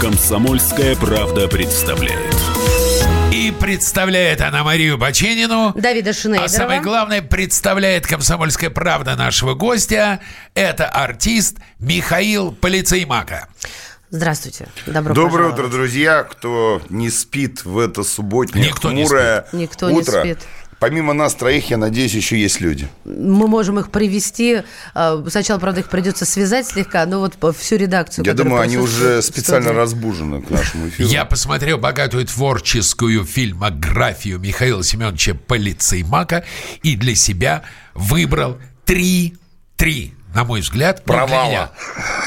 Комсомольская правда представляет. И представляет она Марию Баченину. Давида Шинейдерова. А самое главное, представляет «Комсомольская правда» нашего гостя. Это артист Михаил Полицеймака. Здравствуйте. Добро Доброе пожаловать. утро, друзья. Кто не спит в это субботнее Никто не хмурое Никто не спит. Помимо нас троих, я надеюсь, еще есть люди. Мы можем их привести. э, Сначала, правда, их придется связать слегка, но вот всю редакцию. Я думаю, они уже специально студии. разбужены к нашему эфиру. Я посмотрел богатую творческую фильмографию Михаила Семеновича Полицеймака и для себя выбрал три, три, на мой взгляд, ну, для Провала. меня,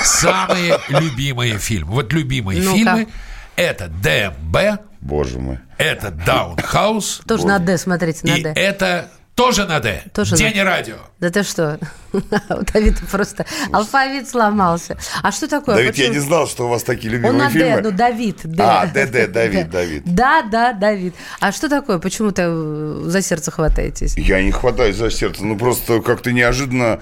самые любимые фильмы. Вот любимые Ну-ка. фильмы – это ДМБ, Боже мой. Это Даунхаус, Тоже на «Д», смотрите, на и «Д». это тоже на «Д». Тоже День на- радио. Да ты что? У Давида просто алфавит сломался. А что такое? Давид, я Почему? не знал, что у вас такие Он любимые на фильмы. Д, ну Давид. Д. А, Д, Д, Давид, Да. Давид. Да, да, Давид. А что такое? Почему-то э, за сердце хватаетесь? Я не хватаюсь за сердце. Ну, просто как-то неожиданно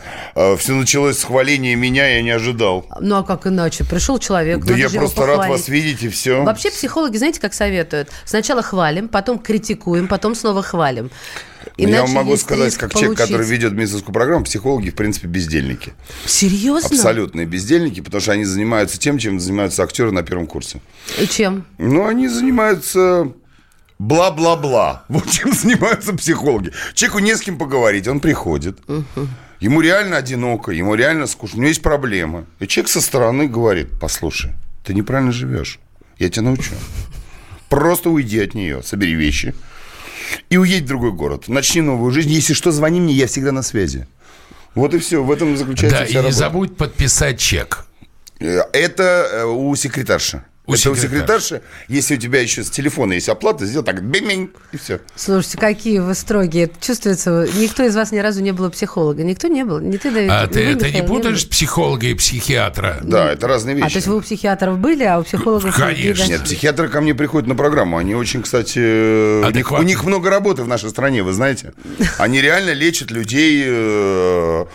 все началось с хваления меня, я не ожидал. Ну а как иначе? Пришел человек. Да я просто рад вас видеть, и все. Вообще психологи, знаете, как советуют? Сначала хвалим, потом критикуем, потом снова хвалим. Ну, я Иначе вам могу сказать, как человек, который получить. ведет медицинскую программу, психологи, в принципе, бездельники. Серьезно? Абсолютные бездельники, потому что они занимаются тем, чем занимаются актеры на первом курсе. И чем? Ну, они занимаются бла-бла-бла. Вот чем занимаются психологи. Человеку не с кем поговорить, он приходит. Ему реально одиноко, ему реально скучно, у него есть проблемы. И человек со стороны говорит, послушай, ты неправильно живешь, я тебя научу. Просто уйди от нее, собери вещи и уедь в другой город. Начни новую жизнь. Если что, звони мне, я всегда на связи. Вот и все, в этом заключается Да, и вся не работа. забудь подписать чек. Э, Это э, у секретарши. У это у секретарши. секретарши. Если у тебя еще с телефона есть оплата, сделай так, бимень, и все. Слушайте, какие вы строгие. Это Чувствуется, никто из вас ни разу не был психолога. Никто не был. Не ты, Давид. А ты вы, это не Михаил, путаешь был. психолога и психиатра? Да, это разные А, вещи. то есть вы у психиатров были, а у психологов Конечно. Нет, психиатры ко мне приходят на программу. Они очень, кстати, у них, у них много работы в нашей стране, вы знаете. Они реально лечат людей э,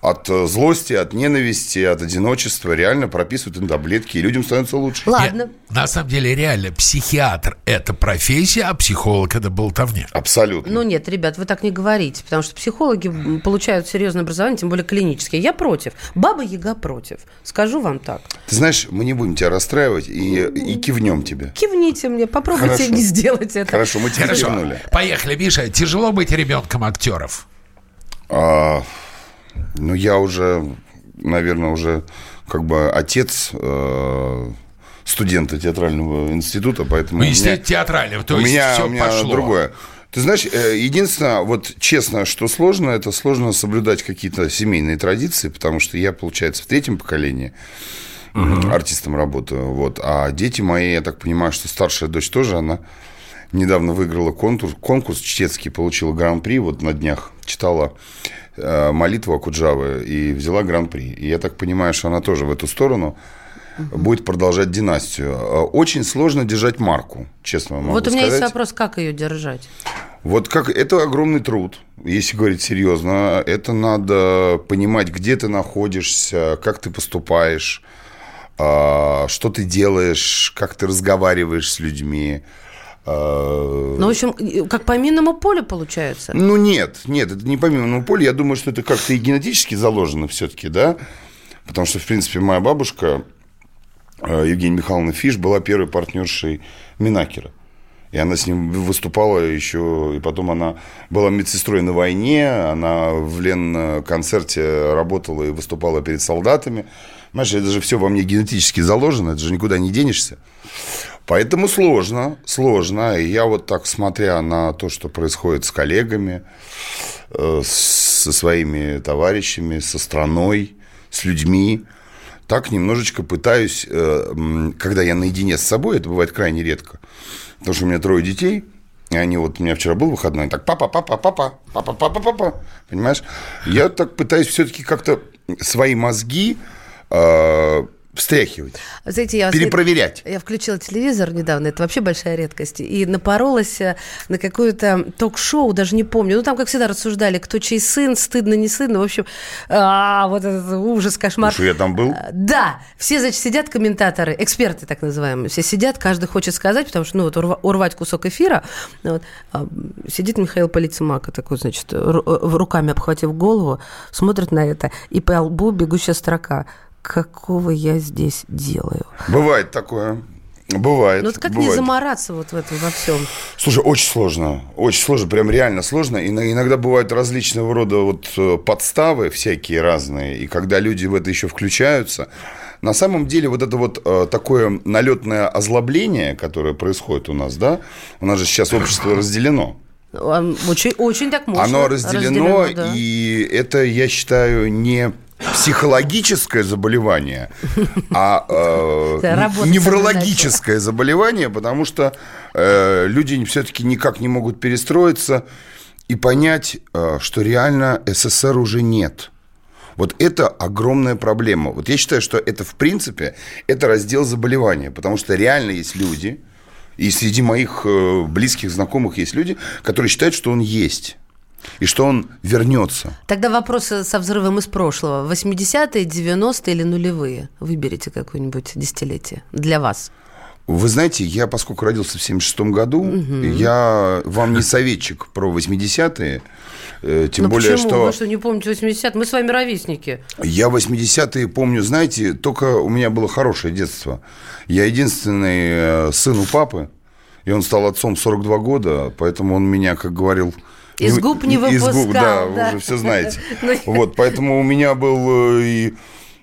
от э, злости, от ненависти, от одиночества. Реально прописывают им таблетки, и людям становится лучше. Ладно. Нет, на самом деле, реально, психиатр – это профессия, а психолог – это болтовня. Абсолютно. Ну нет, ребят, вы так не говорите, потому что психологи получают серьезное образование, тем более клинические. Я против. Баба Яга против. Скажу вам так. Ты знаешь, мы не будем тебя расстраивать и, и кивнем тебе. Кивните мне, попробуйте Хорошо. не сделать это. Хорошо, мы тебе Хорошо, кивнули. поехали, Миша. Тяжело быть ребенком актеров. А, ну, я уже, наверное, уже как бы отец э, студента театрального института, поэтому... Ну, у меня- театрального, то у есть меня, все у меня пошло. другое. Ты знаешь, э, единственное, вот честно, что сложно, это сложно соблюдать какие-то семейные традиции, потому что я, получается, в третьем поколении артистом работаю, вот, а дети мои, я так понимаю, что старшая дочь тоже, она недавно выиграла конкурс, конкурс чтецкий, получила гран-при, вот на днях читала э, молитву Акуджавы и взяла гран-при. И я так понимаю, что она тоже в эту сторону будет продолжать династию. Э, Очень сложно держать марку, честно вам могу Вот у меня есть вопрос, как ее держать? Вот как это огромный труд, если говорить серьезно. Это надо понимать, где ты находишься, как ты поступаешь, а, что ты делаешь, как ты разговариваешь с людьми. А, Ну, в общем, как по минному полю получается. Ну нет, нет, это не помимо моего поля. Я думаю, что это как-то и генетически заложено все-таки, да. Потому что, в принципе, моя бабушка э, Евгения Михайловна Фиш была первой партнершей Минакера. И она с ним выступала еще, и потом она была медсестрой на войне, она в Лен-концерте работала и выступала перед солдатами. Понимаешь, это же все во мне генетически заложено, это же никуда не денешься. Поэтому сложно, сложно. И я вот так, смотря на то, что происходит с коллегами, э, со своими товарищами, со страной, с людьми, так немножечко пытаюсь, э, когда я наедине с собой, это бывает крайне редко, потому что у меня трое детей, и они вот, у меня вчера был выходной, так, папа, папа, папа, папа, папа, папа, понимаешь? Я так пытаюсь все-таки как-то свои мозги э, встряхивать, Знаете, я перепроверять. Я включила телевизор недавно, это вообще большая редкость, и напоролась э, на какое-то ток-шоу, даже не помню. Ну, там, как всегда, рассуждали, кто чей сын, стыдно, не стыдно. В общем, а, вот этот ужас, кошмар. Что я там был? А, Да, все, значит, сидят комментаторы, эксперты так называемые, все сидят, каждый хочет сказать, потому что, ну, вот урва- урвать кусок эфира. Вот. А, Сидит Михаил Полицемака такой, значит, ру- э, руками обхватив голову, смотрит на это, и по лбу бегущая строка. Какого я здесь делаю? Бывает такое. Бывает. Ну, вот как не бывает. замораться вот в этом во всем? Слушай, очень сложно. Очень сложно, прям реально сложно. И иногда бывают различного рода вот э, подставы всякие разные. И когда люди в это еще включаются, на самом деле вот это вот э, такое налетное озлобление, которое происходит у нас, да, у нас же сейчас общество разделено. Очень, очень так можно. Оно разделено, да. и это, я считаю, не психологическое заболевание, а э, неврологическое заболевание, потому что э, люди все-таки никак не могут перестроиться и понять, э, что реально СССР уже нет. Вот это огромная проблема. Вот я считаю, что это, в принципе, это раздел заболевания, потому что реально есть люди, и среди моих э, близких знакомых есть люди, которые считают, что он есть, и что он вернется. Тогда вопрос со взрывом из прошлого. 80-е, 90-е или нулевые? Выберите какое-нибудь десятилетие для вас. Вы знаете, я, поскольку родился в 76 году, я вам не советчик про 80-е, э, тем ну более, почему? что... Вы что, не помните 80 Мы с вами ровесники. Я 80-е помню, знаете, только у меня было хорошее детство. Я единственный э, сын у папы, и он стал отцом в 42 года, поэтому он меня, как говорил... Из не- губ не Из губ, выпускал, да, да. вы уже все знаете. Ну, Вот, поэтому у меня был э, и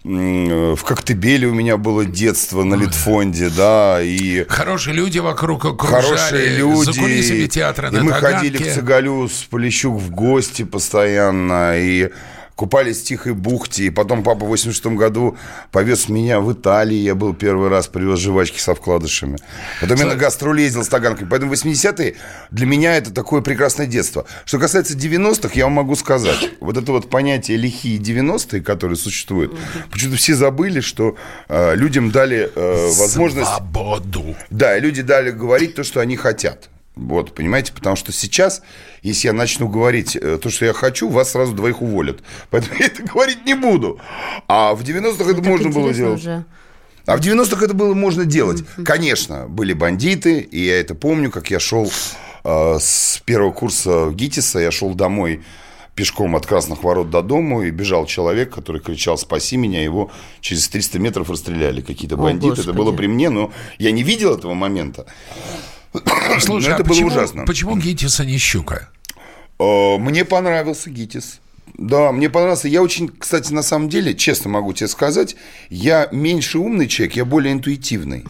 в Коктебеле у меня было детство на Литфонде, да, и Хорошие люди вокруг окружали. хорошие люди. За кулисами театра и на мы Таганке. ходили к Цыгалю с Полищук в гости постоянно, и купались в Тихой бухте, и потом папа в 86 году повез меня в Италию, я был первый раз, привез жвачки со вкладышами. Потом я на гастроли ездил с Таганкой, поэтому 80-е для меня это такое прекрасное детство. Что касается 90-х, я вам могу сказать, вот это вот понятие лихие 90-е, которые существуют, почему-то все забыли, что э, людям дали э, возможность... Свободу. Да, люди дали говорить то, что они хотят. Вот, понимаете, потому что сейчас, если я начну говорить э, то, что я хочу, вас сразу двоих уволят. Поэтому я это говорить не буду. А в 90-х это можно было делать. уже. А в 90-х это было можно делать. Конечно, были бандиты, и я это помню, как я шел э, с первого курса ГИТИСа, я шел домой пешком от Красных Ворот до дому, и бежал человек, который кричал «спаси меня», его через 300 метров расстреляли какие-то О, бандиты. Это Господи. было при мне, но я не видел этого момента. Слушай, Ну, это а было почему, ужасно. Почему Гитис, а не Щука? Э, Мне понравился ГИТИС. Да, мне понравился. Я очень, кстати, на самом деле, честно могу тебе сказать, я меньше умный человек, я более интуитивный.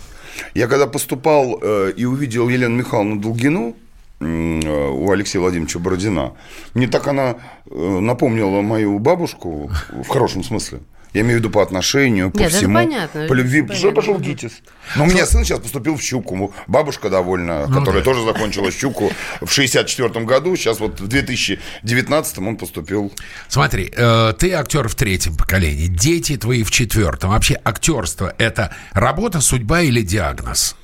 Я когда поступал э, и увидел Елену Михайловну Долгину э, у Алексея Владимировича Бородина, мне так она э, напомнила мою бабушку в хорошем смысле. Я имею в виду по отношению, по Нет, это всему. понятно, По любви. понятно. Что пошел ГИТИС? Но у меня сын сейчас поступил в Щуку. Бабушка довольна, Ну которая тоже закончила Щуку в 64 году. Сейчас вот в 2019 он поступил. Смотри, э, ты актер в третьем поколении, дети твои в четвертом. Вообще актерство – это работа, судьба или диагноз?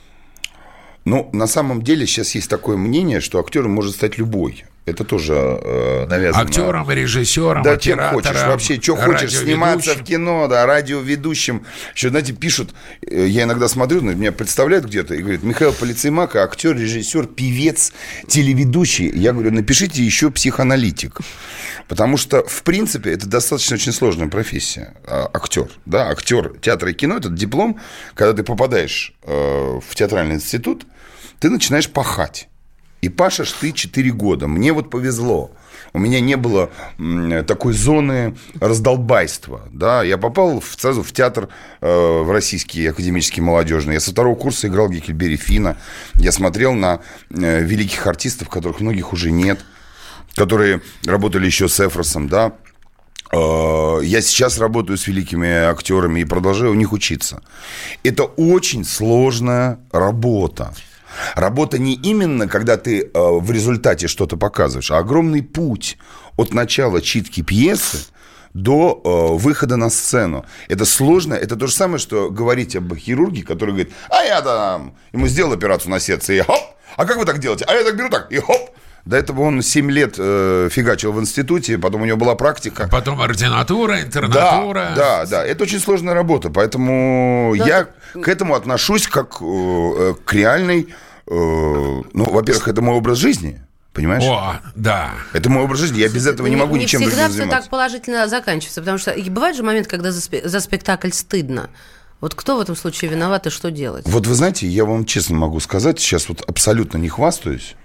Ну, на самом деле сейчас есть такое мнение, что актером может стать любой. Это тоже э, навязано. Актером, режиссером, Да, оператором, хочешь. Вообще, что хочешь, сниматься в кино, да, радиоведущим. Еще, знаете, пишут, э, я иногда смотрю, ну, меня представляют где-то и говорят, Михаил Полицеймака, актер, режиссер, певец, телеведущий. Я говорю, напишите еще психоаналитик. Потому что, в принципе, это достаточно очень сложная профессия. а, Актер, да, актер театра и кино, это диплом, когда ты попадаешь э, в театральный институт, ты начинаешь пахать. И пашешь ты 4 года. Мне вот повезло. У меня не было такой зоны раздолбайства. Да? Я попал в, сразу в театр, э, в российский академический молодежный. Я со второго курса играл Геккельбери Фина. Я смотрел на э, великих артистов, которых многих уже нет, которые работали еще с Эфросом, да. Э, Я сейчас работаю с великими актерами и продолжаю у них учиться. Это очень сложная работа. Работа не именно, когда ты э, в результате что-то показываешь, а огромный путь от начала читки пьесы до э, выхода на сцену. Это сложно, это то же самое, что говорить об хирурге, который говорит, а я там, ему сделал операцию на сердце, и хоп, а как вы так делаете? А я так беру так, и хоп. До этого он 7 лет э, фигачил в институте, потом у него была практика. Потом ординатура, интернатура. Да, да, да. Это очень сложная работа, поэтому Да. я к этому отношусь как э, э, к реальной... э, ну, во-первых, это мой образ жизни, понимаешь? О, да. Это мой образ жизни, я без этого не, могу ничем всегда все так положительно заканчивается, потому что и бывает же момент, когда за, спе- за спектакль стыдно. Вот кто в этом случае виноват и что делать? Вот вы знаете, я вам честно могу сказать, сейчас вот абсолютно не хвастаюсь.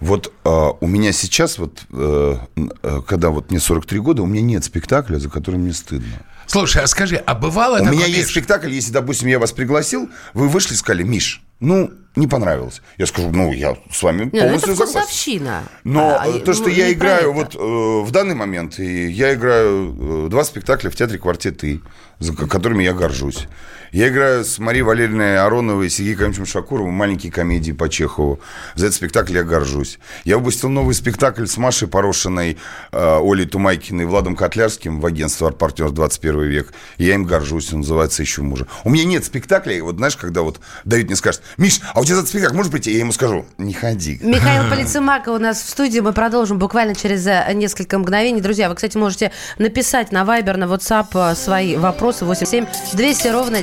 Вот э, у меня сейчас, вот, э, э, когда вот мне 43 года, у меня нет спектакля, за который мне стыдно. Слушай, а скажи, а бывало У такое, меня есть спектакль, если, допустим, я вас пригласил, вы вышли и сказали, Миш, ну, не понравилось. Я скажу, ну, я с вами Нет, ну это полностью согласен. вкусовщина. Но А, э, то, что ну, я играю это. вот э, в данный момент, и я играю э, два спектакля в театре «Квартеты», за ко- которыми я горжусь. Я играю с Марией Валерьевной Ароновой и Сергеем Камиловичем Шакуровым маленькие комедии по Чехову. За этот спектакль я горжусь. Я выпустил новый спектакль с Машей Порошиной, э, Олей Тумайкиной Владом Котлярским в агентство «Арт-партнер 21 век». И я им горжусь, он называется «Ищу мужа». У меня нет спектаклей, вот знаешь, когда вот Давид мне скажет, Миш, а у тебя этот спектакль может прийти? Я ему скажу, не ходи. Михаил Полицемака у нас в студии. Мы продолжим буквально через э, несколько мгновений. Друзья, вы, кстати, можете написать на Viber, на WhatsApp э, свои вопросы 87 200 ровно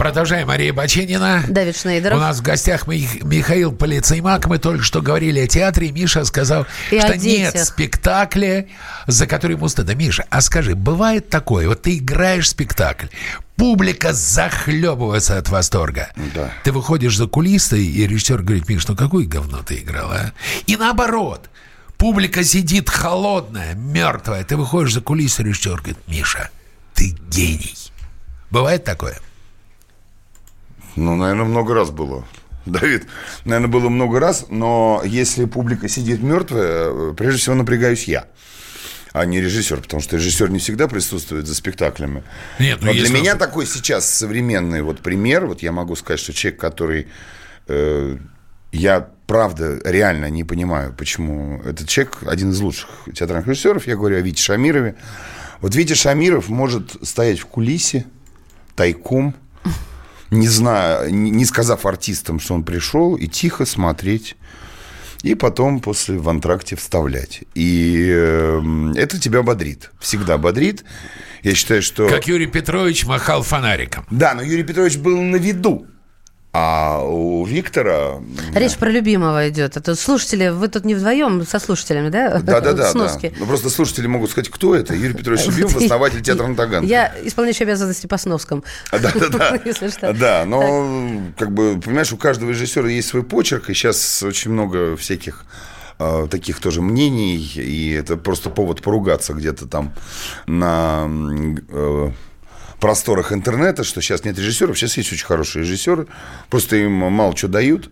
Продолжаем. Мария Баченина. Давид Шнейдеров. У нас в гостях Мих- Михаил Полицеймак. Мы только что говорили о театре. Миша сказал, И что нет спектакля, за который ему стыдно. Миша, а скажи, бывает такое? Вот ты играешь спектакль, публика захлебывается от восторга. Да. Ты выходишь за кулисы, и режиссер говорит, Миш, ну какое говно ты играл, а? И наоборот, публика сидит холодная, мертвая. Ты выходишь за кулисы, режиссер говорит, Миша, ты гений. Бывает такое? Ну, наверное, много раз было. Давид, наверное, было много раз, но если публика сидит мертвая, э, прежде всего напрягаюсь я, а не режиссер, потому что режиссер не всегда присутствует за спектаклями. Нет, ну Но для меня такой сейчас современный вот пример, вот я могу сказать, что человек, который э, я правда реально не понимаю, почему этот человек один из лучших театральных режиссеров, я говорю о Вите Шамирове. Вот Витя Шамиров может стоять в кулисе тайком, не зная, не не сказав артистам, что он пришел, и тихо смотреть. И потом после в антракте вставлять. И э, это тебя бодрит. Всегда бодрит. Я считаю, что... Как Юрий Петрович махал фонариком. Да, но Юрий Петрович был на виду. А у Виктора... Речь про любимого идет. А то слушатели, вы тут не вдвоем со слушателями, да? Да, да, да. Ну, просто слушатели могут сказать, кто это? Юрий Петрович Любимов, основатель театра на Таганке. Я исполняющий обязанности по сноскам. А, Да, да, да. Если что. Да, но, как бы, понимаешь, у каждого режиссера есть свой почерк, и сейчас очень много всяких э, таких тоже мнений, и это просто повод поругаться где-то там на э, просторах интернета, что сейчас нет режиссеров, сейчас есть очень хорошие режиссеры, просто им мало что дают,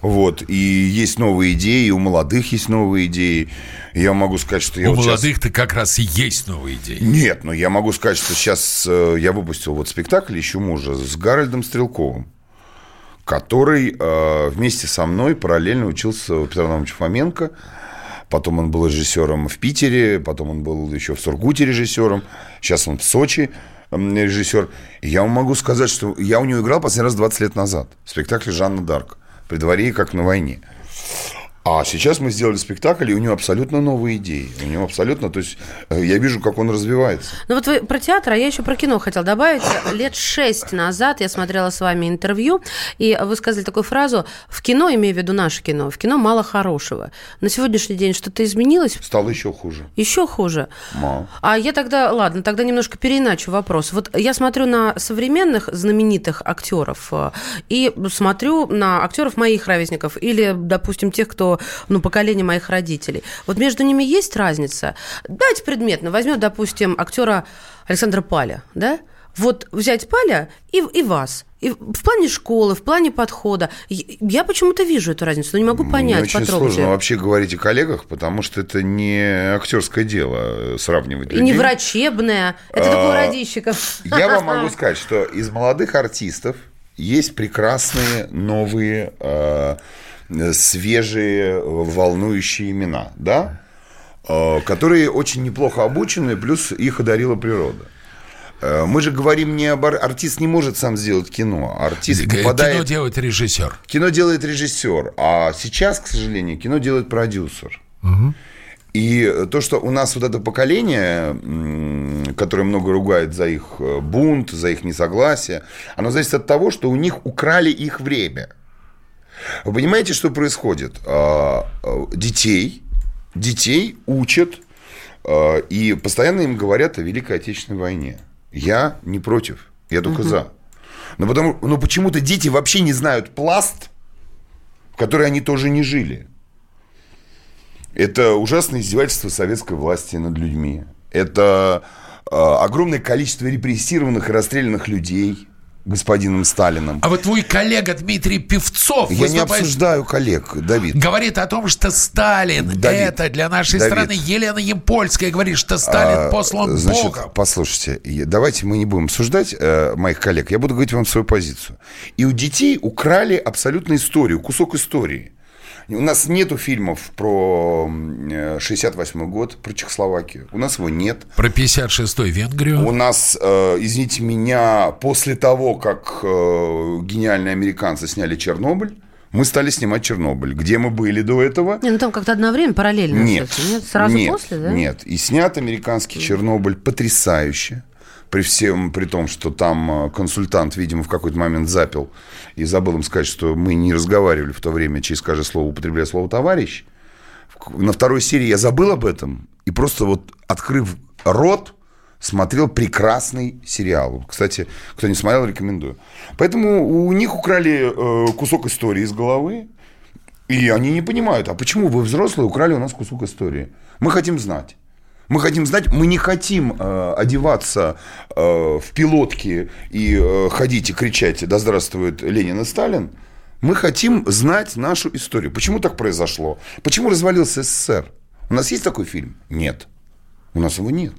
вот, и есть новые идеи, у молодых есть новые идеи, я могу сказать, что я У вот молодых-то как раз и есть новые идеи. нет, но я могу сказать, что сейчас э, я выпустил вот спектакль «Ищу мужа» с Гарольдом Стрелковым, который э, вместе со мной параллельно учился у Петра Ивановича Фоменко. Потом он был режиссером в Питере, потом он был еще в Сургуте режиссером, сейчас он в Сочи режиссер. Я вам могу сказать, что я у него играл последний раз 20 лет назад в спектакле «Жанна Дарк» при дворе как на войне. А сейчас мы сделали спектакль, и у него абсолютно новые идеи. У него абсолютно, то есть э, я вижу, как он развивается. Ну вот вы про театр, а я еще про кино хотел добавить. Лет шесть назад я смотрела с вами интервью, и вы сказали такую фразу, в кино, имею в виду наше кино, в кино мало хорошего. На сегодняшний день что-то изменилось? Стало еще хуже. Еще хуже. Мало. А я тогда, ладно, тогда немножко переиначу вопрос. Вот я смотрю на современных знаменитых актеров э, и смотрю на актеров моих ровесников или, допустим, тех, кто, ну, поколение моих родителей. Вот между ними есть разница? Давайте предметно. Возьмем, допустим, актера Александра Паля, да? Вот взять Паля и, и вас. И в плане школы, в плане подхода. Я- почему-то вижу эту разницу, но не могу Мне понять, очень потрогать. сложно вообще говорить о коллегах, потому что это не актерское дело э, сравнивать И не людей. врачебная. Это А, такой Радищиков. Я вам могу сказать, что из молодых артистов есть прекрасные новые э, свежие волнующие имена, да, Э, которые очень неплохо обучены, плюс их одарила природа. Э, Мы же говорим не об ар- артист не может сам сделать кино, а артист Кино попадает делает режиссер. Кино делает режиссер, а сейчас, к сожалению, кино делает продюсер. И то, что у нас вот это поколение, которое много ругает за их э, бунт, за их несогласие, оно зависит от того, что у них украли их время. Вы понимаете, что происходит? А, а, Детей, детей учат а, и постоянно им говорят о Великой Отечественной войне. Я не против, я только за. Но, потому, но почему-то дети вообще не знают пласт, в который они тоже не жили. Это ужасное издевательство советской власти над людьми. Это огромное количество репрессированных и расстрелянных людей господином Сталином. А вот твой коллега Дмитрий Певцов Я не обсуждаю коллег, Давид. говорит о том, что Сталин Давид, это для нашей Давид. страны. Елена Емпольская говорит, что Сталин А, послан Значит, Богом. послушайте, давайте мы не будем обсуждать э, моих коллег. Я буду говорить вам свою позицию. И у детей украли абсолютно историю, кусок истории. У нас нету фильмов про м, э, 68 год, про Чехословакию. У нас его нет. Про 56-й Венгрию. У нас, э, извините меня, после того, как э, гениальные американцы сняли Чернобыль, мы стали снимать Чернобыль. Где мы были до этого? Не, ну там как-то одно время параллельно. Нет. Нет, сразу нет, после, да? Нет. И снят американский Чернобыль потрясающе. При всем, при том, что там э, консультант, видимо, в какой-то момент запил и забыл им сказать, что мы не разговаривали в то время, через каждое слово употребляя слово «товарищ». На второй серии я забыл об этом и просто вот, открыв рот, смотрел прекрасный сериал. Кстати, кто не смотрел, рекомендую. Поэтому у них украли э, кусок истории из головы, и они не понимают, а почему вы, взрослые, украли у нас кусок истории? Мы хотим знать. Мы хотим знать, мы не хотим э, одеваться э, в пилотки и э, ходить и кричать «Да здравствует Ленин и Сталин». Мы хотим знать нашу историю. Почему так произошло? Почему развалился СССР? У нас есть такой фильм? Нет. У нас его нет.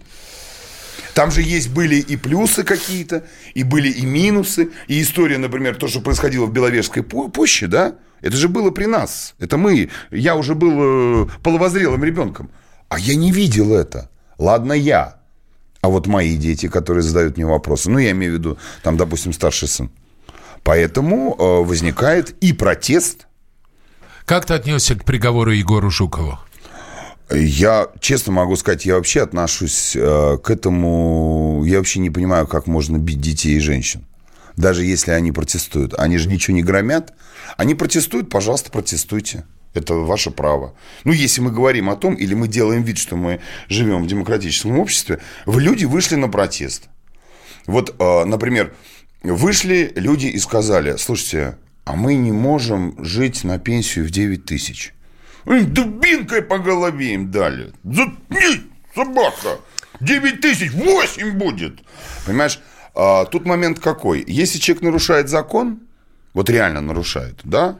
Там же есть были и плюсы какие-то, и были и минусы. И история, например, то, что происходило в Беловежской пу- пуще, да, это же было при нас. Это мы. Я уже был э, половозрелым ребенком. А я не видел это. Ладно, я. А вот мои дети, которые задают мне вопросы, ну, я имею в виду, там, допустим, старший сын. Поэтому э, возникает и протест, Как ты отнесся к приговору Егору Жукову? Я честно могу сказать, я вообще отношусь э, к этому. Я вообще не понимаю, как можно бить детей и женщин. Даже если они протестуют. Они же ничего не громят. Они протестуют, пожалуйста, протестуйте. Это ваше право. Ну, если мы говорим о том, или мы делаем вид, что мы живем в демократическом обществе, в люди вышли на протест. Вот, э, например, вышли люди и сказали, слушайте, а мы не можем жить на пенсию в 9 тысяч. Дубинкой по голове им дали. Заткнись, собака. 9 тысяч, 8 будет. Понимаешь, а, тут момент какой. Если человек нарушает закон, вот реально нарушает, да, а,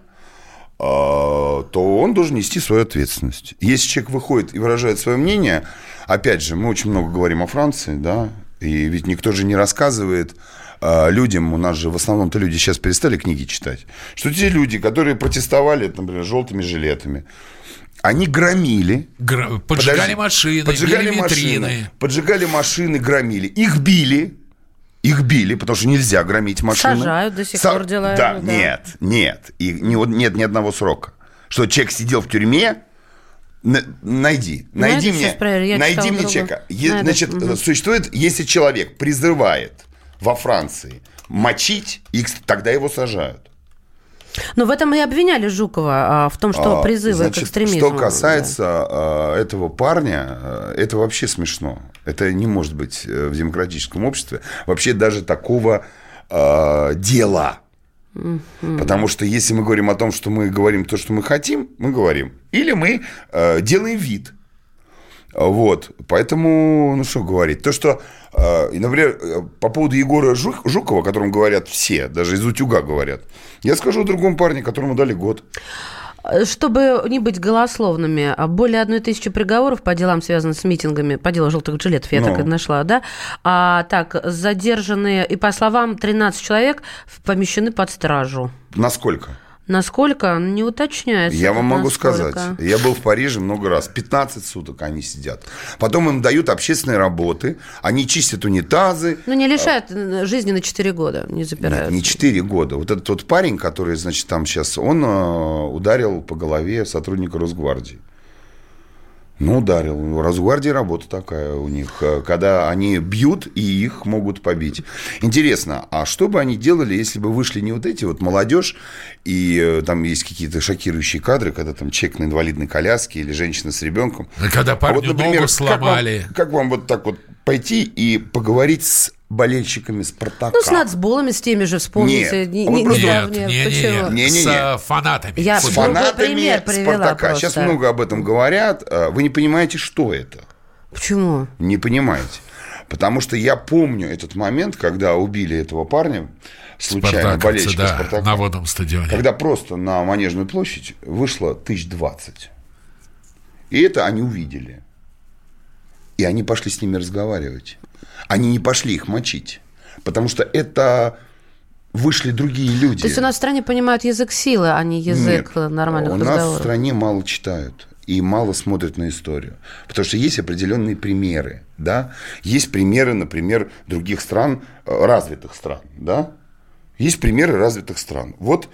то он должен нести свою ответственность. Если человек выходит и выражает свое мнение, опять же, мы очень много говорим о Франции, да, и ведь никто же не рассказывает а, людям, у нас же в основном-то люди сейчас перестали книги читать, что те люди, которые протестовали, например, желтыми жилетами, они громили, Гра- Поджигали Подожди. машины, поджигали витрины. машины, поджигали машины, громили, их били, их били, потому что нельзя громить машины. Сажают до сих Са- пор дела Да, идут, да. нет, нет, и од- нет ни одного срока. что человек сидел в тюрьме, на- найди, Ну, найди мне, найди мне другое. человека. Е- Ну, это- Значит, мгм. существует, если человек призывает во Франции мочить, и кс- тогда его сажают. Ну, в этом и обвиняли Жукова, а, в том, что А, призывы к значит, экстремизму. Что касается а, этого парня, а, это вообще смешно. Это не может быть э, в демократическом обществе. Вообще даже такого а, дела. Потому что если мы говорим о том, что мы говорим то, что мы хотим, мы говорим. Или мы э, делаем вид. Вот. Поэтому, ну что говорить. То, что, и, например, по поводу Егора Жук- Жукова, о котором говорят все, даже из утюга говорят, я скажу о другом парне, которому дали год. Чтобы не быть голословными, а более одной тысячи приговоров по делам, связанным с митингами, по делу желтых жилетов, я Ну. так и нашла, да? А так, задержанные, и по словам 13 человек, помещены под стражу. Насколько? Насколько? Не уточняется. Я вам могу насколько. сказать. Я был в Париже много раз. 15 суток они сидят. Потом им дают общественные работы. Они чистят унитазы. Ну, не лишают э, жизни на 4 года, не запирают. Нет, не 4 года. Вот этот вот парень, который, значит, там сейчас, он э, ударил по голове сотрудника Росгвардии. Ну, ударил. У Росгвардии работа такая у них, э, когда они бьют и их могут побить. Интересно, а что бы они делали, если бы вышли не вот эти вот молодежь, и э, там есть какие-то шокирующие кадры, когда там человек на инвалидной коляске или женщина с ребенком. Да когда А парню ногу сломали. Как вам, как вам вот так вот пойти и поговорить с болельщиками Спартака? Ну, с нацболами, с теми же, вспомните. Нет. Не- не- недавнее. Нет, не, Почему? не, Не-не-не. с э, фанатами. Я с фанатами Спартака. просто. Сейчас много об этом говорят. А Вы не понимаете, что это. Почему? Не понимаете. Потому что я помню этот момент, когда убили этого парня, случайно, болельщика да, Спартака. на водном стадионе. Когда просто на Манежную площадь вышло тысяч двадцать. И это они увидели. И они пошли с ними разговаривать. Они не пошли их мочить. Потому что это вышли другие люди. То есть у нас в стране понимают язык силы, а не язык Нет, нормальных у нас в разговоров. стране мало читают и мало смотрят на историю. Потому что есть определенные примеры, да. Есть примеры, например, других стран, э, развитых стран, да. Есть примеры развитых стран. Вот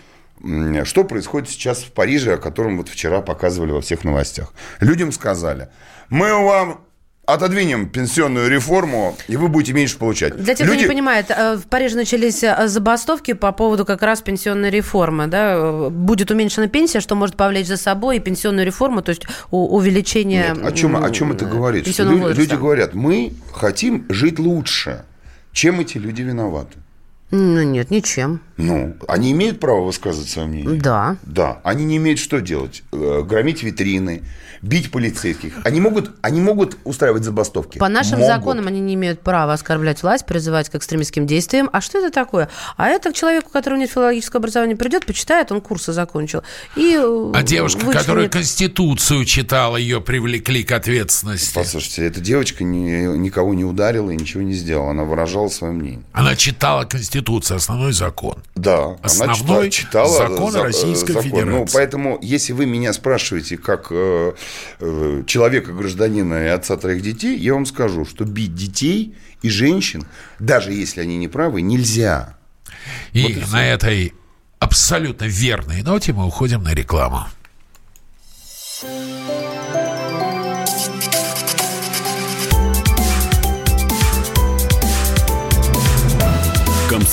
что происходит сейчас в Париже, о котором вот вчера показывали во всех новостях. Людям сказали, мы вам отодвинем пенсионную реформу, и вы будете меньше получать. Для тех, кто Люди- не понимает, э, в Париже начались э, забастовки по поводу как раз пенсионной реформы. Да? Будет уменьшена пенсия, что может повлечь за собой и пенсионную реформу, то есть увеличение Нет, о чем, о чем это говорит? Люди, люди говорят, мы хотим жить лучше. Чем эти люди виноваты? Ну нет, ничем. Ну, они имеют право высказывать свое мнение? Да. Да. Они не имеют что делать? Э, Громить витрины, бить полицейских. Они могут, они могут устраивать забастовки? По нашим Могут. законам они не имеют права оскорблять власть, призывать к экстремистским действиям. А что это такое? А это к человеку, у которого нет филологического образования, придет, почитает, он курсы закончил. И э, А девушка, вычленит. которая Конституцию читала, ее привлекли к ответственности. Послушайте, эта девочка ни- никого не ударила и ничего не сделала. Она выражала свое мнение. Она читала Конституцию, основной закон. Да, Основной она чита- читала закон за- Российской закон. Федерации. Ну, поэтому, если вы меня спрашиваете, как э, э, человека, гражданина и отца троих детей, я вам скажу, что бить детей и женщин, даже если они не правы, нельзя. И на этой абсолютно верной ноте мы уходим на рекламу.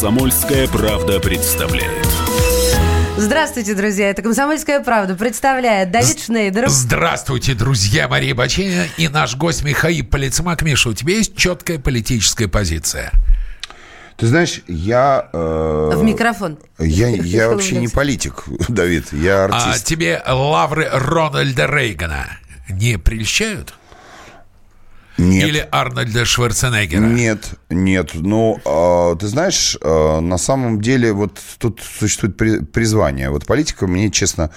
Комсомольская правда представляет. Здравствуйте, друзья. Это «Комсомольская правда» представляет Давид Шнейдеров. Здравствуйте, друзья, Мария Баченина и наш гость Михаил Полицмак. Миша, у тебя есть четкая политическая позиция? Ты знаешь, я... э, В микрофон. Я, я вообще не политик, Давид, я А артист. тебе лавры Рональда Рейгана не прельщают? Нет. Или Арнольда Шварценеггера? Нет, нет. Ну, а, ты знаешь, а, на самом деле вот тут существует при- призвание. Вот политика мне, честно,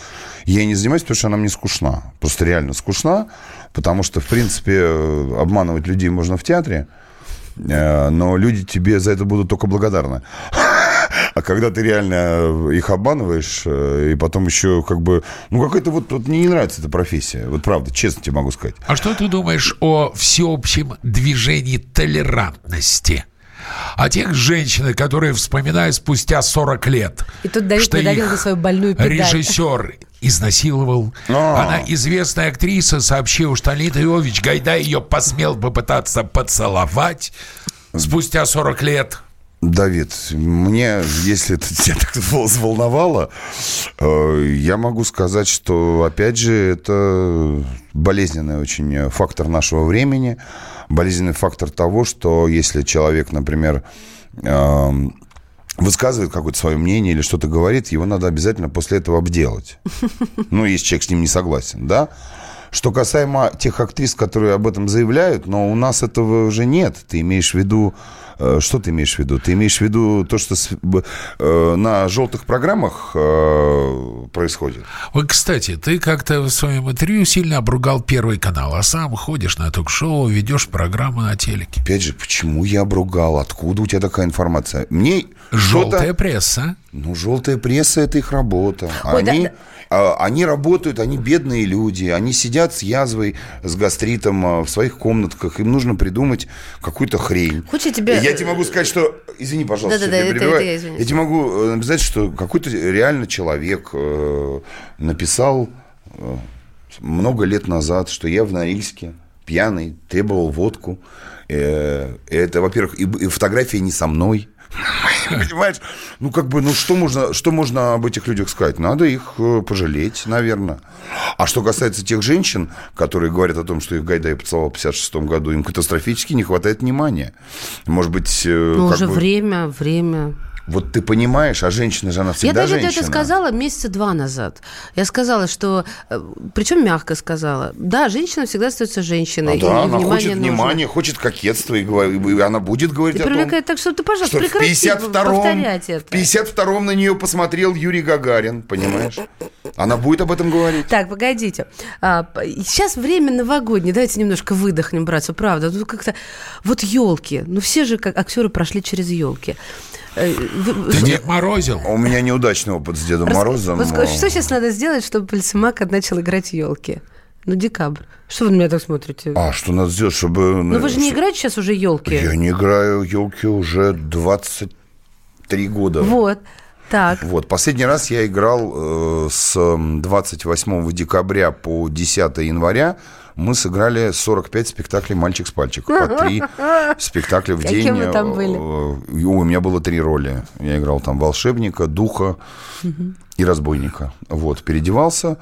я не занимаюсь, потому что она мне скучна. Просто реально скучна, потому что, в принципе, э, обманывать людей можно в театре, э, но люди тебе за это будут только благодарны. А когда ты реально их обманываешь, э, и потом еще как бы... Ну, какая-то вот, вот мне не нравится эта профессия. Вот правда, честно тебе могу сказать. А что ты думаешь о всеобщем движении толерантности? О тех женщинах, которые вспоминают спустя 40 лет, И тут Давид что надавил их на свою больную педаль. режиссер изнасиловал. А. Она известная актриса, сообщила, что Леонид Иович Гайдай ее посмел попытаться поцеловать спустя 40 лет. Давид, мне, если это тебя так взволновало, э, я могу сказать, что, опять же, это болезненный очень фактор нашего времени, болезненный фактор того, что если человек, например, эм, высказывает какое-то свое мнение или что-то говорит, его надо обязательно после этого обделать. Ну, если человек с ним не согласен, да? Что касаемо тех актрис, которые об этом заявляют, но у нас этого уже нет. Ты имеешь в виду... э, Что ты имеешь в виду? Ты имеешь в виду то, что э, на желтых программах э, происходит? Вот, кстати, ты как-то в своем интервью сильно обругал Первый канал, а сам ходишь на ток-шоу, ведешь программу на телеке. Опять же, почему я обругал? Откуда у тебя такая информация? Мне Желтая пресса. Ну, желтая пресса – это их работа. Ой, да- они, да. а, они работают, они бедные люди, они сидят с язвой, с гастритом а, в своих комнатках, им нужно придумать какую-то хрень. Хочешь, я тебе- Я тебе могу сказать, что... Извини, пожалуйста, Да-да-да, я тебя это- перебиваю. это я извиняюсь. Я тебе могу э, написать, что какой-то реально человек э, написал э, много лет назад, что я в Норильске пьяный, требовал водку. Это, во-первых, и, и фотография не со мной. Понимаешь? Ну, как бы, ну, что можно, что можно об этих людях сказать? Надо их э, пожалеть, наверное. А что касается тех женщин, которые говорят о том, что их Гайдай поцеловал в 56 году, им катастрофически не хватает внимания. Может быть, э, Ну, уже бы- время, время. Вот ты понимаешь, а женщина же она Я всегда даже женщина. это сказала месяца два назад. Я сказала, что... Причем мягко сказала. Да, женщина всегда остается женщиной. А да, она внимание хочет нужно. внимания, хочет кокетства, и, и она будет говорить И о том, так что ты, пожалуйста, что прекрати 52-м, повторять это. в 52-м на нее посмотрел Юрий Гагарин, понимаешь? Она будет об этом говорить. Так, погодите. А, сейчас время новогоднее. Давайте немножко выдохнем, братцы. Правда. Ну, как-то... Вот елки. Ну, все же как актеры прошли через елки. Ты Дед Морозил? У меня неудачный опыт с Дедом Морозом. Вот что сейчас надо сделать, чтобы Пальцемак начал играть елки? Ну, декабрь. Что вы на меня так смотрите? А, что надо сделать, чтобы... Ну, вы же не играете сейчас уже елки. Я не играю елки уже 23 года. Вот. Так. Вот. Последний раз я играл э, с 28 декабря по 10 января. Мы сыграли 45 спектаклей «Мальчик с пальчик». По три спектакля в день. вы там были? Э, у меня было три роли. Я играл там волшебника, духа и разбойника. Вот. Переодевался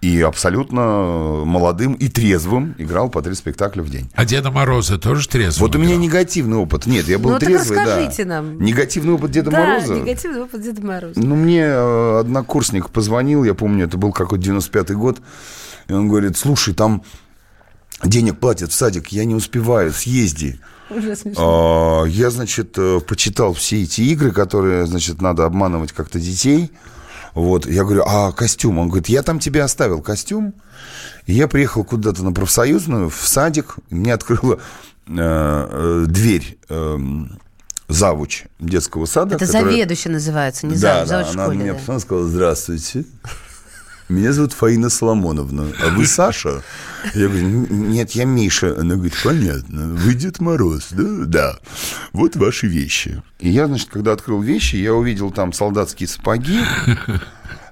и абсолютно молодым и трезвым играл по три спектакля в день. А Деда Мороза тоже трезвый? Вот у меня негативный опыт. Нет, я был Ну, так трезвый, да. расскажите нам. Негативный опыт Деда да, Мороза. негативный опыт Деда Мороза. Ну, мне э, однокурсник позвонил, я помню, это был какой-то 95-й год, и он говорит, слушай, там денег платят в садик, я не успеваю, съезди. Уже смешно. А, Я, значит, э, почитал все эти игры, которые, значит, надо обманывать как-то детей. Вот, я говорю, а костюм? Он говорит, я там тебе оставил костюм. И я приехал куда-то на профсоюзную, в садик, и мне открыла э, э, дверь э, завуч детского сада. Это которая- заведующий называется, не да, зав, да, завуч в она школе, меня да. посмотрела сказала, здравствуйте. Меня зовут Фаина Соломоновна. А вы Саша? Я говорю, «Н- нет, я Миша. Она говорит, понятно. Вы Дед Мороз, да? Да. Вот ваши вещи. И я, значит, когда открыл вещи, я увидел там солдатские сапоги,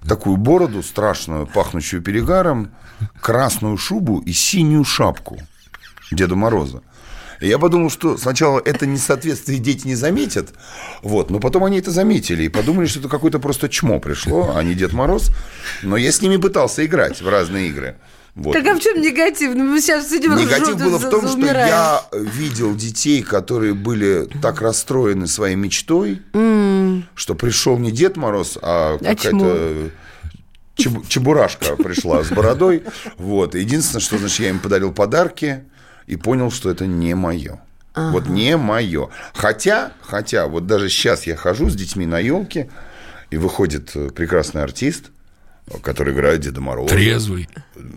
такую бороду страшную, пахнущую перегаром, красную шубу и синюю шапку Деда Мороза. Я подумал, что сначала это несоответствие дети не заметят, вот, но потом они это заметили и подумали, что это какое-то просто чмо пришло, а не Дед Мороз. Но я с ними пытался играть в разные игры. Вот. Так а в чем негативно? Мы сейчас сидим Негатив ржём, было в том, что я видел детей, которые были так расстроены своей мечтой, что пришел не Дед Мороз, а какая-то чебу- чебурашка пришла с бородой. Вот. Единственное, что значит, я им подарил подарки. И понял, что это не мое. Вот не мое. Хотя, хотя, вот даже сейчас я хожу с детьми на елке, и выходит э, прекрасный артист, который играет Деда Мороза. Трезвый.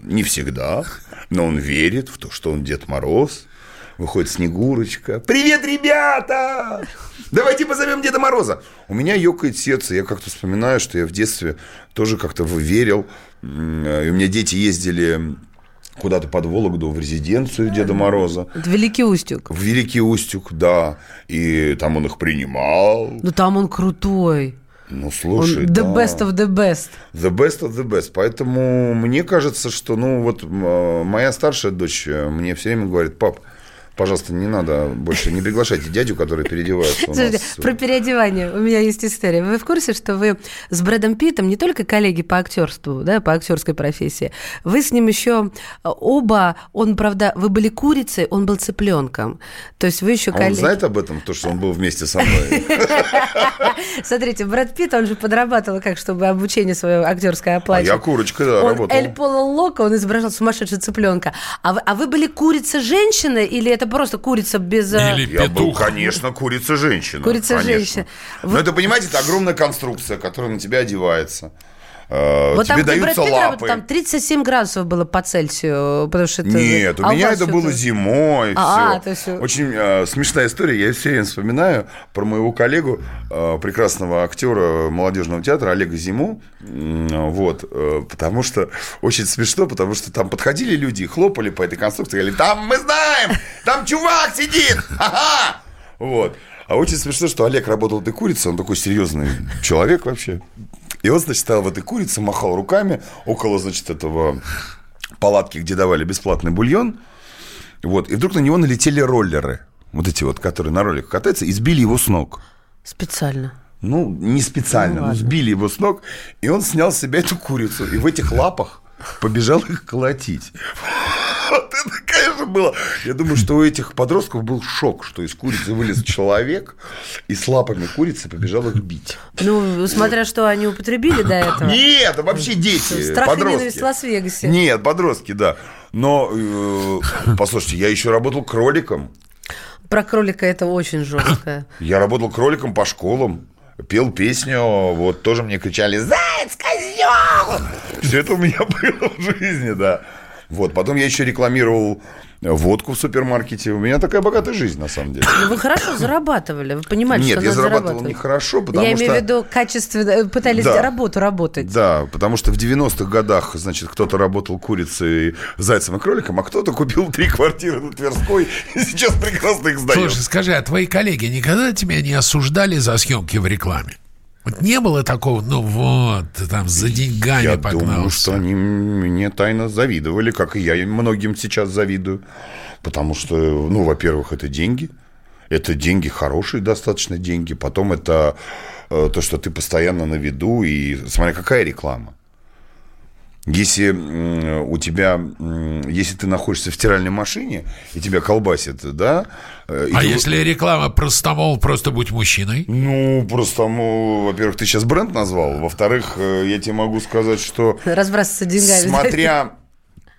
Не всегда, но он верит в то, что он Дед Мороз. Выходит Снегурочка. Привет, ребята! Давайте позовем Деда Мороза. У меня ёкает сердце. Я как-то вспоминаю, что я в детстве тоже как-то верил. М, И у меня дети ездили куда-то под Вологду в резиденцию Деда Мороза. Это Великий Устюг. В Великий Устюг, да. И там он их принимал. Ну там он крутой. Ну, Он слушай, the да. best of the best. The best of the best. Поэтому мне кажется, что, ну, вот моя старшая дочь мне все время говорит, пап, пожалуйста, не надо больше, не приглашайте дядю, который переодевается у Слушайте, нас. про переодевание у меня есть история. Вы в курсе, что вы с Брэдом Питтом не только коллеги по актерству, да, по актерской профессии, вы с ним еще оба, он, правда, вы были курицей, он был цыпленком. То есть вы еще А он коллеги. знает об этом, то, что он был вместе со мной? Смотрите, Брэд Питт, он же подрабатывал как, чтобы обучение свое актерское А оплачивать. я курочка, да, Он работал. Эль Поло Локо, он изображал сумасшедшего цыпленка. А вы, а вы были курица-женщина или это просто курица без... э, Или Я был, петух. конечно, курица-женщина. Курица-женщина. Но это, понимаете, это огромная конструкция, которая на тебя одевается. Э, Вот Тебе там, даются Питт лапы. там 37 градусов было по Цельсию, потому что это... Нет, у А меня это было зимой. А, всё. то есть- Очень э, смешная история. Я все время вспоминаю про моего коллегу, э, прекрасного актера молодежного театра Олега Зиму. Вот, э, потому что очень смешно, потому что там подходили люди и хлопали по этой конструкции, говорили, там мы знаем, там чувак сидит, ха-ха! Вот. А очень смешно, что Олег работал в этой курице, он такой серьезный человек вообще. И он, значит, стоял в этой курице, махал руками около, значит, этого палатки, где давали бесплатный бульон. Вот. И вдруг на него налетели роллеры. Вот эти вот, которые на роликах катаются, и сбили его с ног. Специально. Ну, не специально, Ну, но сбили его с ног, и он снял с себя эту курицу, и в этих лапах побежал их колотить. Вот это, конечно, было. Я думаю, что у этих подростков был шок, что из курицы вылез человек и с лапами курицы побежал их бить. Ну, смотря что они употребили до этого. Нет, вообще дети, Страх подростки. в Лас-Вегасе. Нет, подростки, да. Но, э, послушайте, я еще работал кроликом. Про кролика это очень жестко. Я работал кроликом по школам. Пел песню, вот тоже мне кричали «Заяц, козел!» Все это у меня было в жизни, да. Вот, потом я еще рекламировал водку в супермаркете. У меня такая богатая жизнь, на самом деле. Ну, вы хорошо зарабатывали, вы понимали, Нет, что я зарабатывал нехорошо, потому Я что... имею в виду качественно, пытались Да. работу работать. Да, потому что в 90-х годах, значит, кто-то работал курицей, зайцем и кроликом, а кто-то купил три квартиры на Тверской и сейчас прекрасно их сдает. Слушай, скажи, а твои коллеги никогда тебя не осуждали за съемки в рекламе? Вот не было такого, ну вот, там за деньгами Я погнался. думаю, что они мне тайно завидовали, как и я им многим сейчас завидую. Потому что, ну, во-первых, это деньги. Это деньги хорошие достаточно деньги. Потом это э, то, что ты постоянно на виду. И смотри, какая реклама. Если у тебя, если ты находишься в стиральной машине, и тебя колбасит, да? э, и А ты- если реклама простомол «Просто будь мужчиной»? Ну, просто, ну, во-первых, ты сейчас бренд назвал. Во-вторых, э, я тебе могу сказать, что Разбрасываться деньгами. смотря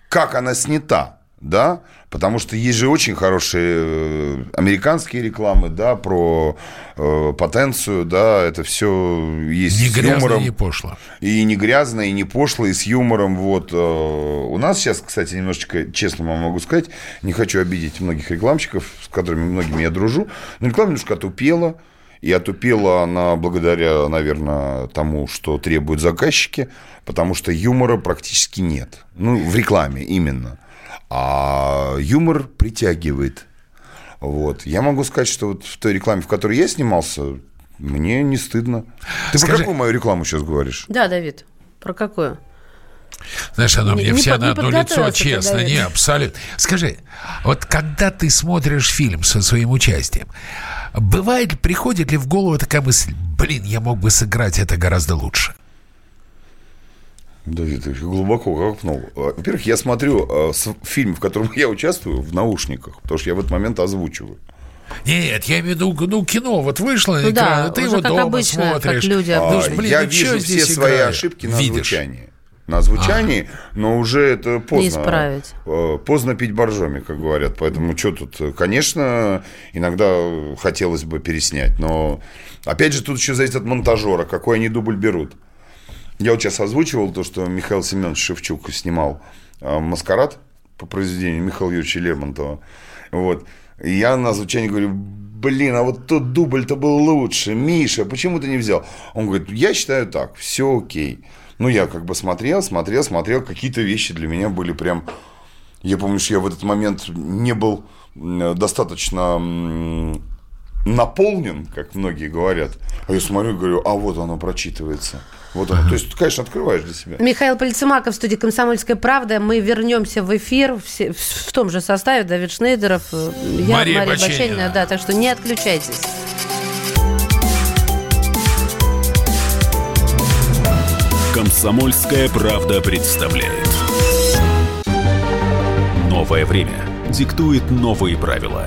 как она снята, да, потому что есть же очень хорошие э, американские рекламы, да, про э, потенцию, да, это все есть Не с грязно, юмором. не пошло. И не грязно, и не пошло, и с юмором. Вот. э, У нас сейчас, кстати, немножечко, честно вам могу сказать, не хочу обидеть многих рекламщиков, с которыми многими я дружу, но реклама немножко отупела. И отупела она благодаря, наверное, тому, что требуют заказчики, потому что юмора практически нет. Ну, в рекламе именно. А юмор притягивает. Вот. Я могу сказать, что вот в той рекламе, в которой я снимался, мне не стыдно. Ты Скажи- про какую мою рекламу сейчас говоришь? Да, Давид, про какую? Знаешь, она Не- мне не вся под- на не одно лицо, честно, Давид. не, абсолютно. Скажи, вот когда ты смотришь фильм со своим участием, бывает, приходит ли в голову такая мысль, блин, я мог бы сыграть это гораздо лучше? Давид, ты глубоко копнул. А, Во-первых, я смотрю с- фильм, в котором я участвую, в наушниках, потому что я в этот момент озвучиваю. Нет, я имею в виду, ну, кино вот вышло на Ну да, экран, и ты уже его как дома обычно, как смотришь. люди Ну, обычно. ж, блин, я ну вижу все здесь свои играю? ошибки на Видишь. озвучании. на звучании, но уже это поздно. Не исправить. Э, Поздно пить боржоми, как говорят. Поэтому что тут? Конечно, иногда хотелось бы переснять, но опять же тут еще зависит от монтажера, какой они дубль берут. Я вот сейчас озвучивал то, что Михаил Семенович Шевчук снимал э, «Маскарад» по произведению Михаила Юрьевича Лермонтова. Вот. И я на звучании говорю, блин, а вот тот дубль-то был лучше. Миша, почему ты не взял? Он говорит, я считаю так, все окей. Ну, я как бы смотрел, смотрел, смотрел. Какие-то вещи для меня были прям... Я помню, что я в этот момент не был достаточно наполнен, как многие говорят. А я смотрю и говорю, а вот оно прочитывается. Вот оно. То есть, ты, конечно, открываешь для себя. Михаил Полицемаков в студии «Комсомольская правда». Мы вернемся в эфир в, в том же составе. Давид Шнейдеров, э, я, Мария Мария, Баченина. Баченина. Да, так что не отключайтесь. Комсомольская правда представляет. Новое время диктует новые правила.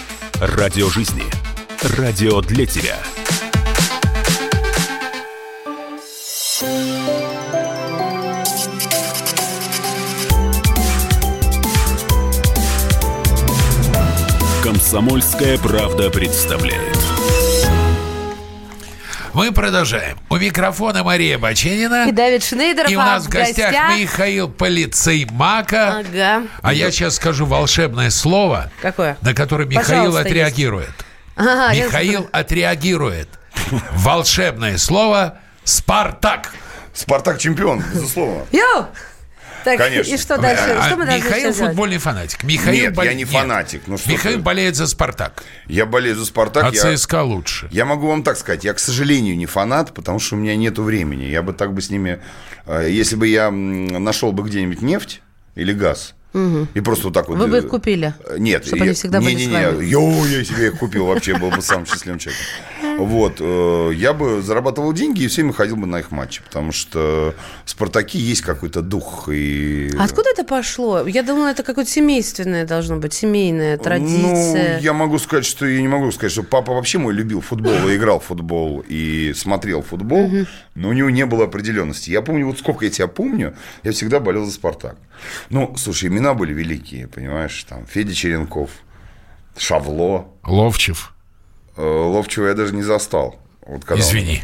Радио жизни. Радио для тебя. «Комсомольская правда» представляет. Мы продолжаем. У микрофона Мария Баченина. И Давид Шнейдеров, И у нас в гостях, Михаил Полицеймако. Ага. А я сейчас скажу волшебное слово, Какое? на которое Михаил Пожалуйста, отреагирует. Ага, я- Михаил отреагирует. Волшебное слово «Спартак». Спартак чемпион, безусловно. Йоу! Так, Конечно. и что дальше? А что мы должны Михаил футбольный фанатик. Михаил Нет, бол- я не фанатик. Ну, что Михаил ты. болеет за «Спартак». Я болею за «Спартак». А я- ЦСКА лучше. Я могу вам так сказать, я, к сожалению, не фанат, потому что у меня нету времени. Я бы так бы с ними... э, Если бы я нашел бы где-нибудь нефть или газ, и просто вот так вот... Вы бы э, их купили? Нет. Чтобы они всегда были не, с не, вами. не, Йоу, я себе их купил, вообще был бы самым счастливым человеком. Вот. э, Я бы зарабатывал деньги и всеми ходил бы на их матчи, потому что в «Спартаке» есть какой-то дух и... А Откуда это пошло? Я думала, это какое-то семейственное должно быть, семейная традиция. Ну, я могу сказать, что я не могу сказать, что папа вообще мой любил футбол и играл в футбол и смотрел футбол, но у него не было определенности. Я помню, вот сколько я тебя помню, я всегда болел за Спартак. Ну, слушай, имена были великие, понимаешь, там Федя Черенков, Шавло, Ловчев. Э, Ловчего я даже не застал. Вот когда он- Извини.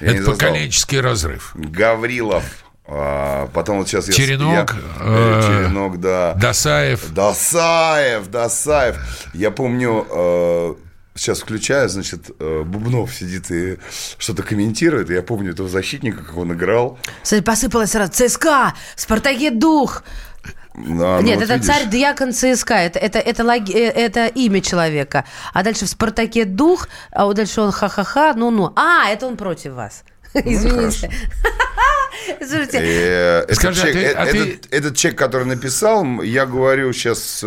Я не Это застал. поколенческий разрыв. Гаврилов. а, потом вот сейчас я... Черенок, я- э, Черенок, да. Досаев. Досаев, Досаев. Я помню, э, сейчас включаю, значит, э, Бубнов сидит и что-то комментирует. Я помню этого защитника, как он играл. Посыпалось сразу. ЦСКА, Спартаке дух. Да, ну Нет, вот это видишь. царь Дьякон ЦСКА, это, это, это, логи- э, это имя человека. А дальше в Спартаке дух, а вот дальше он ха-ха-ха, ну-ну. А, это он против вас. Извините. Слушайте, Э, этот, Скажи, а человек, ты- а ты- этот, этот человек, который написал, я говорю сейчас э,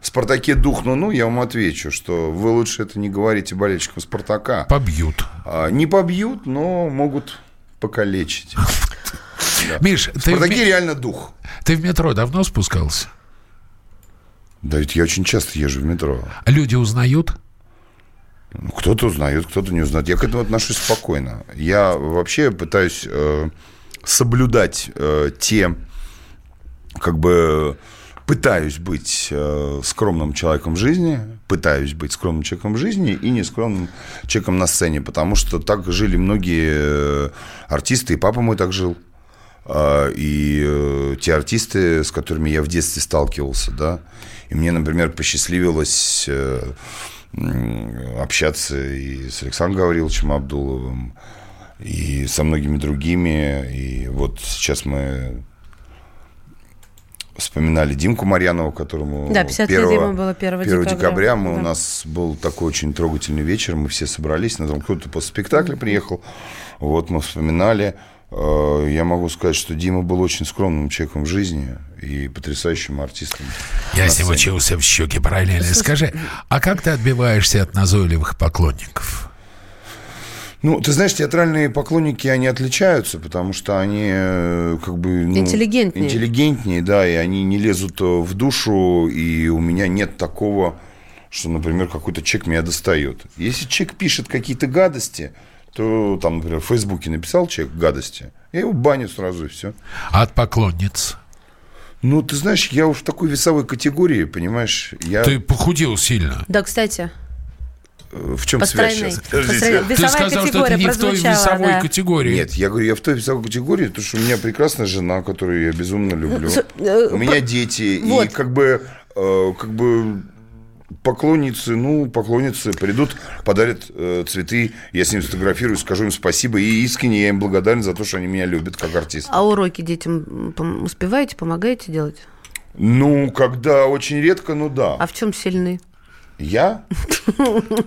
в «Спартаке дух, ну, ну, я вам отвечу, что вы лучше это не говорите болельщикам «Спартака». Побьют. А, Не побьют, но могут покалечить. Миш, В ты в, реально дух. ты в метро давно спускался? Да ведь я очень часто езжу в метро. Люди узнают? Ну, Кто-то узнает, кто-то не узнает. Я к этому отношусь спокойно. Я вообще пытаюсь э, соблюдать э, те, как бы пытаюсь быть э, скромным человеком в жизни, пытаюсь быть скромным человеком в жизни и не скромным человеком на сцене, потому что так жили многие э, артисты, и папа мой так жил. А, И э, те артисты, с которыми я в детстве сталкивался, да, и мне, например, посчастливилось общаться и с Александром Гавриловичем Абдуловым, и со многими другими. И вот сейчас мы вспоминали Димку Марьянова, которому Да, 50 лет ему было 1 декабря. декабря. Мы, Да. У нас был такой очень трогательный вечер, мы все собрались, на том кто-то после спектакля приехал, вот мы вспоминали. э, я могу сказать, что Дима был очень скромным человеком в жизни и потрясающим артистом. Я с ним учился в щеке параллельно. Скажи, а как ты отбиваешься от назойливых поклонников? Ну, ты знаешь, театральные поклонники, они отличаются, потому что они э, как бы... ну, Интеллигентнее. Интеллигентнее, да, и они не лезут э, в душу, и у меня нет такого, что, например, какой-то человек меня достает. Если человек пишет какие-то гадости, то там, например, в Фейсбуке написал человек гадости, я его баню сразу, и все. А от поклонниц? Ну, ты знаешь, я уж в такой весовой категории, понимаешь, я... Ты похудел сильно. Да, кстати, В чем связь сейчас? Ты сказал, что категория не в той весовой да. категории. Нет, я говорю, я в той весовой категории, потому что у меня прекрасная жена, которую я безумно люблю. Э, У меня дети, и вот. как бы, э, как бы поклонницы, ну, поклонницы придут, подарят э, цветы, я с ними сфотографирую, скажу им спасибо, и искренне я им благодарен за то, что они меня любят как артиста. А уроки детям успеваете, помогаете делать? Ну, когда очень редко, ну да. А в чем сильны? Я?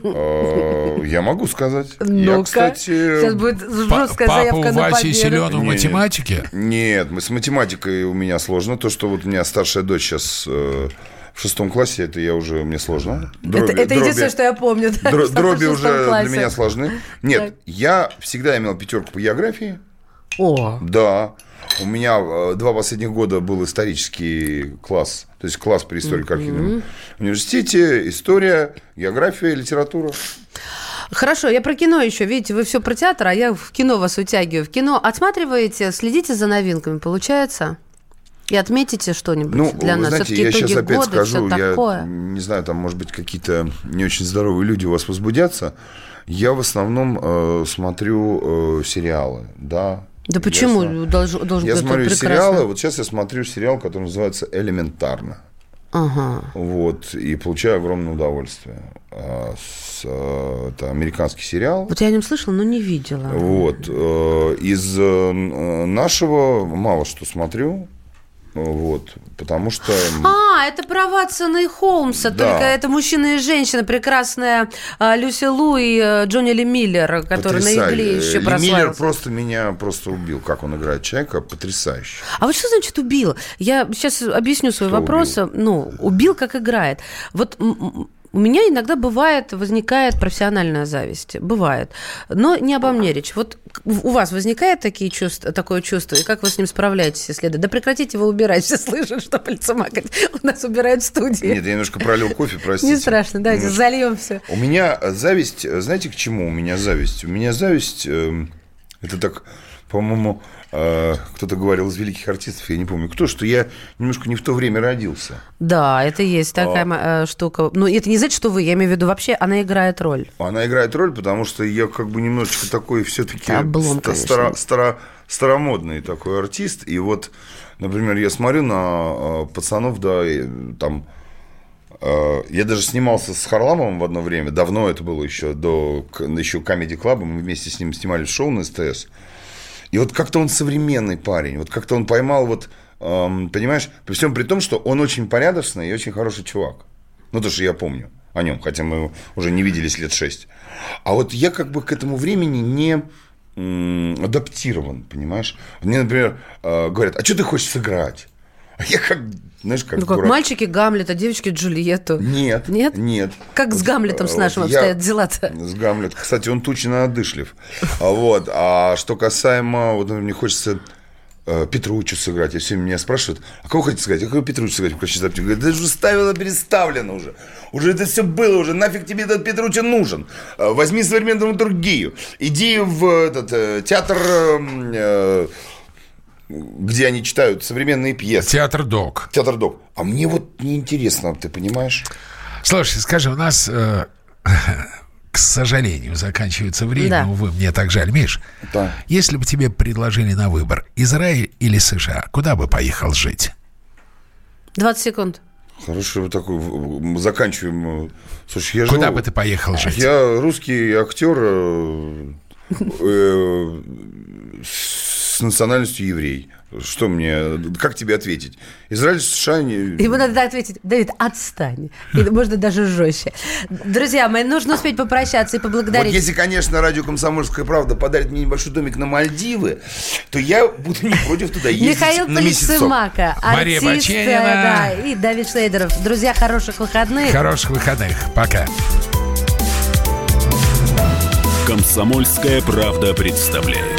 Э, Я могу сказать. Я, Ну-ка. кстати... Сейчас будет жесткая Папа заявка на Васи силен в математике? Нет, мы с математикой у меня сложно. То, что вот у меня старшая дочь сейчас э, в шестом классе, это я уже мне сложно. Дроби- это это дроби- единственное, что я помню. да, дро- дроби уже классе. для меня сложны. Нет, Так. я всегда имел пятерку по географии. О, Да. У меня э, два последних года был исторический класс, то есть класс при историко-архивном университете, история, география, литература. Хорошо, я про кино еще. Видите, вы все про театр, а я в кино вас утягиваю. В кино отсматриваете, следите за новинками, получается? И отметите что-нибудь Ну, для нас. знаете, Все-таки я сейчас опять года, скажу, я такое. не знаю, там, может быть, какие-то не очень здоровые люди у вас возбудятся. Я в основном э, смотрю э, сериалы, да. Да Я почему сма- должен, должен Я смотрю прекрасно? сериалы, вот сейчас я смотрю сериал, который называется «Элементарно». Ага. Вот, и получаю огромное удовольствие. А, с, э, это американский сериал. Вот я о нем слышала, но не видела. Вот. э, Из э, нашего мало что смотрю. Вот. Потому что... А, это Ватсона и Холмса, Да. только это мужчина и женщина, прекрасная а, Люси Лу и э, Джонни Ли Миллер, который на игле еще Ли Миллер прославился. просто меня просто убил. Как он играет человека, потрясающе. А вот что значит убил? Я сейчас объясню свой Что вопрос. Ну, убил, как играет. Вот у меня иногда бывает, возникает профессиональная зависть. Бывает. Но не обо мне речь. Вот у вас возникает такие чувства, такое чувство, и как вы с ним справляетесь, если да? Да прекратите вы убирать, все слышат, что лицемакать. У нас убирают в студии. Нет, я немножко пролил кофе, простите. Не страшно, давайте Немножко. зальем все. У меня зависть, знаете, к чему у меня зависть? У меня зависть, эм, это так, по-моему, кто-то говорил из великих артистов, я не помню кто, что я немножко не в то время родился. Да, это есть А. такая э, штука. Ну, это не значит, что вы, я имею в виду, вообще она играет роль. Она играет роль, потому что я как бы немножечко такой все-таки облом, конечно. старомодный такой артист. И вот, например, я смотрю на э, пацанов, да, там... э, Я даже снимался с Харламовым в одно время, давно это было еще, до еще Comedy Club, мы вместе с ним снимали шоу на СТС. И вот как-то он современный парень, вот как-то он поймал вот, эм, понимаешь, при всем при том, что он очень порядочный и очень хороший чувак. Ну, то, что я помню о нем, хотя мы уже не виделись лет шесть. А вот я как бы к этому времени не адаптирован, понимаешь? Мне, например, э, говорят, а что ты хочешь сыграть? А я как, знаешь, как Ну, как дурак. мальчики Гамлета, девочки Джульетту. Нет. Нет? Нет. Как с Гамлетом э, с нашим вот я- обстоят дела-то? С Гамлет. Кстати, он тучно одышлив. А Вот. А что касаемо, вот мне хочется э, Петручу сыграть. И все меня спрашивают, а кого хотите сыграть? А кого Петручу сыграть? Запись. Говорят, да уже ставило, переставлено уже. Уже это все было, уже нафиг тебе этот Петруча нужен. Э, Возьми современную драматургию. Иди в этот э, театр, э, э, где они читают современные пьесы. Театр Док. Театр Док. А мне вот неинтересно, ты понимаешь? Слушай, скажи, у нас, э, к сожалению, заканчивается время. Да. Увы, мне так жаль. Миш, Да. если бы тебе предложили на выбор Израиль или США, куда бы поехал жить? 20 секунд. Хорошо, вот такой, мы заканчиваем. э, Слушай, я Куда живу- бы ты поехал жить? Я русский актер э, э, с национальностью еврей. Что мне, как тебе ответить? Израиль, США... Не... Ему надо ответить, Давид, отстань. И можно даже жестче. Друзья мои, нужно успеть попрощаться и поблагодарить. Вот если, конечно, радио «Комсомольская правда» подарит мне небольшой домик на Мальдивы, то я буду не против туда ездить Михаил на месяцок. Полицемака, Мария артист, Баченина. э, да, и Давид Шлейдеров. Друзья, хороших выходных. Хороших выходных. Пока. Комсомольская правда представляет.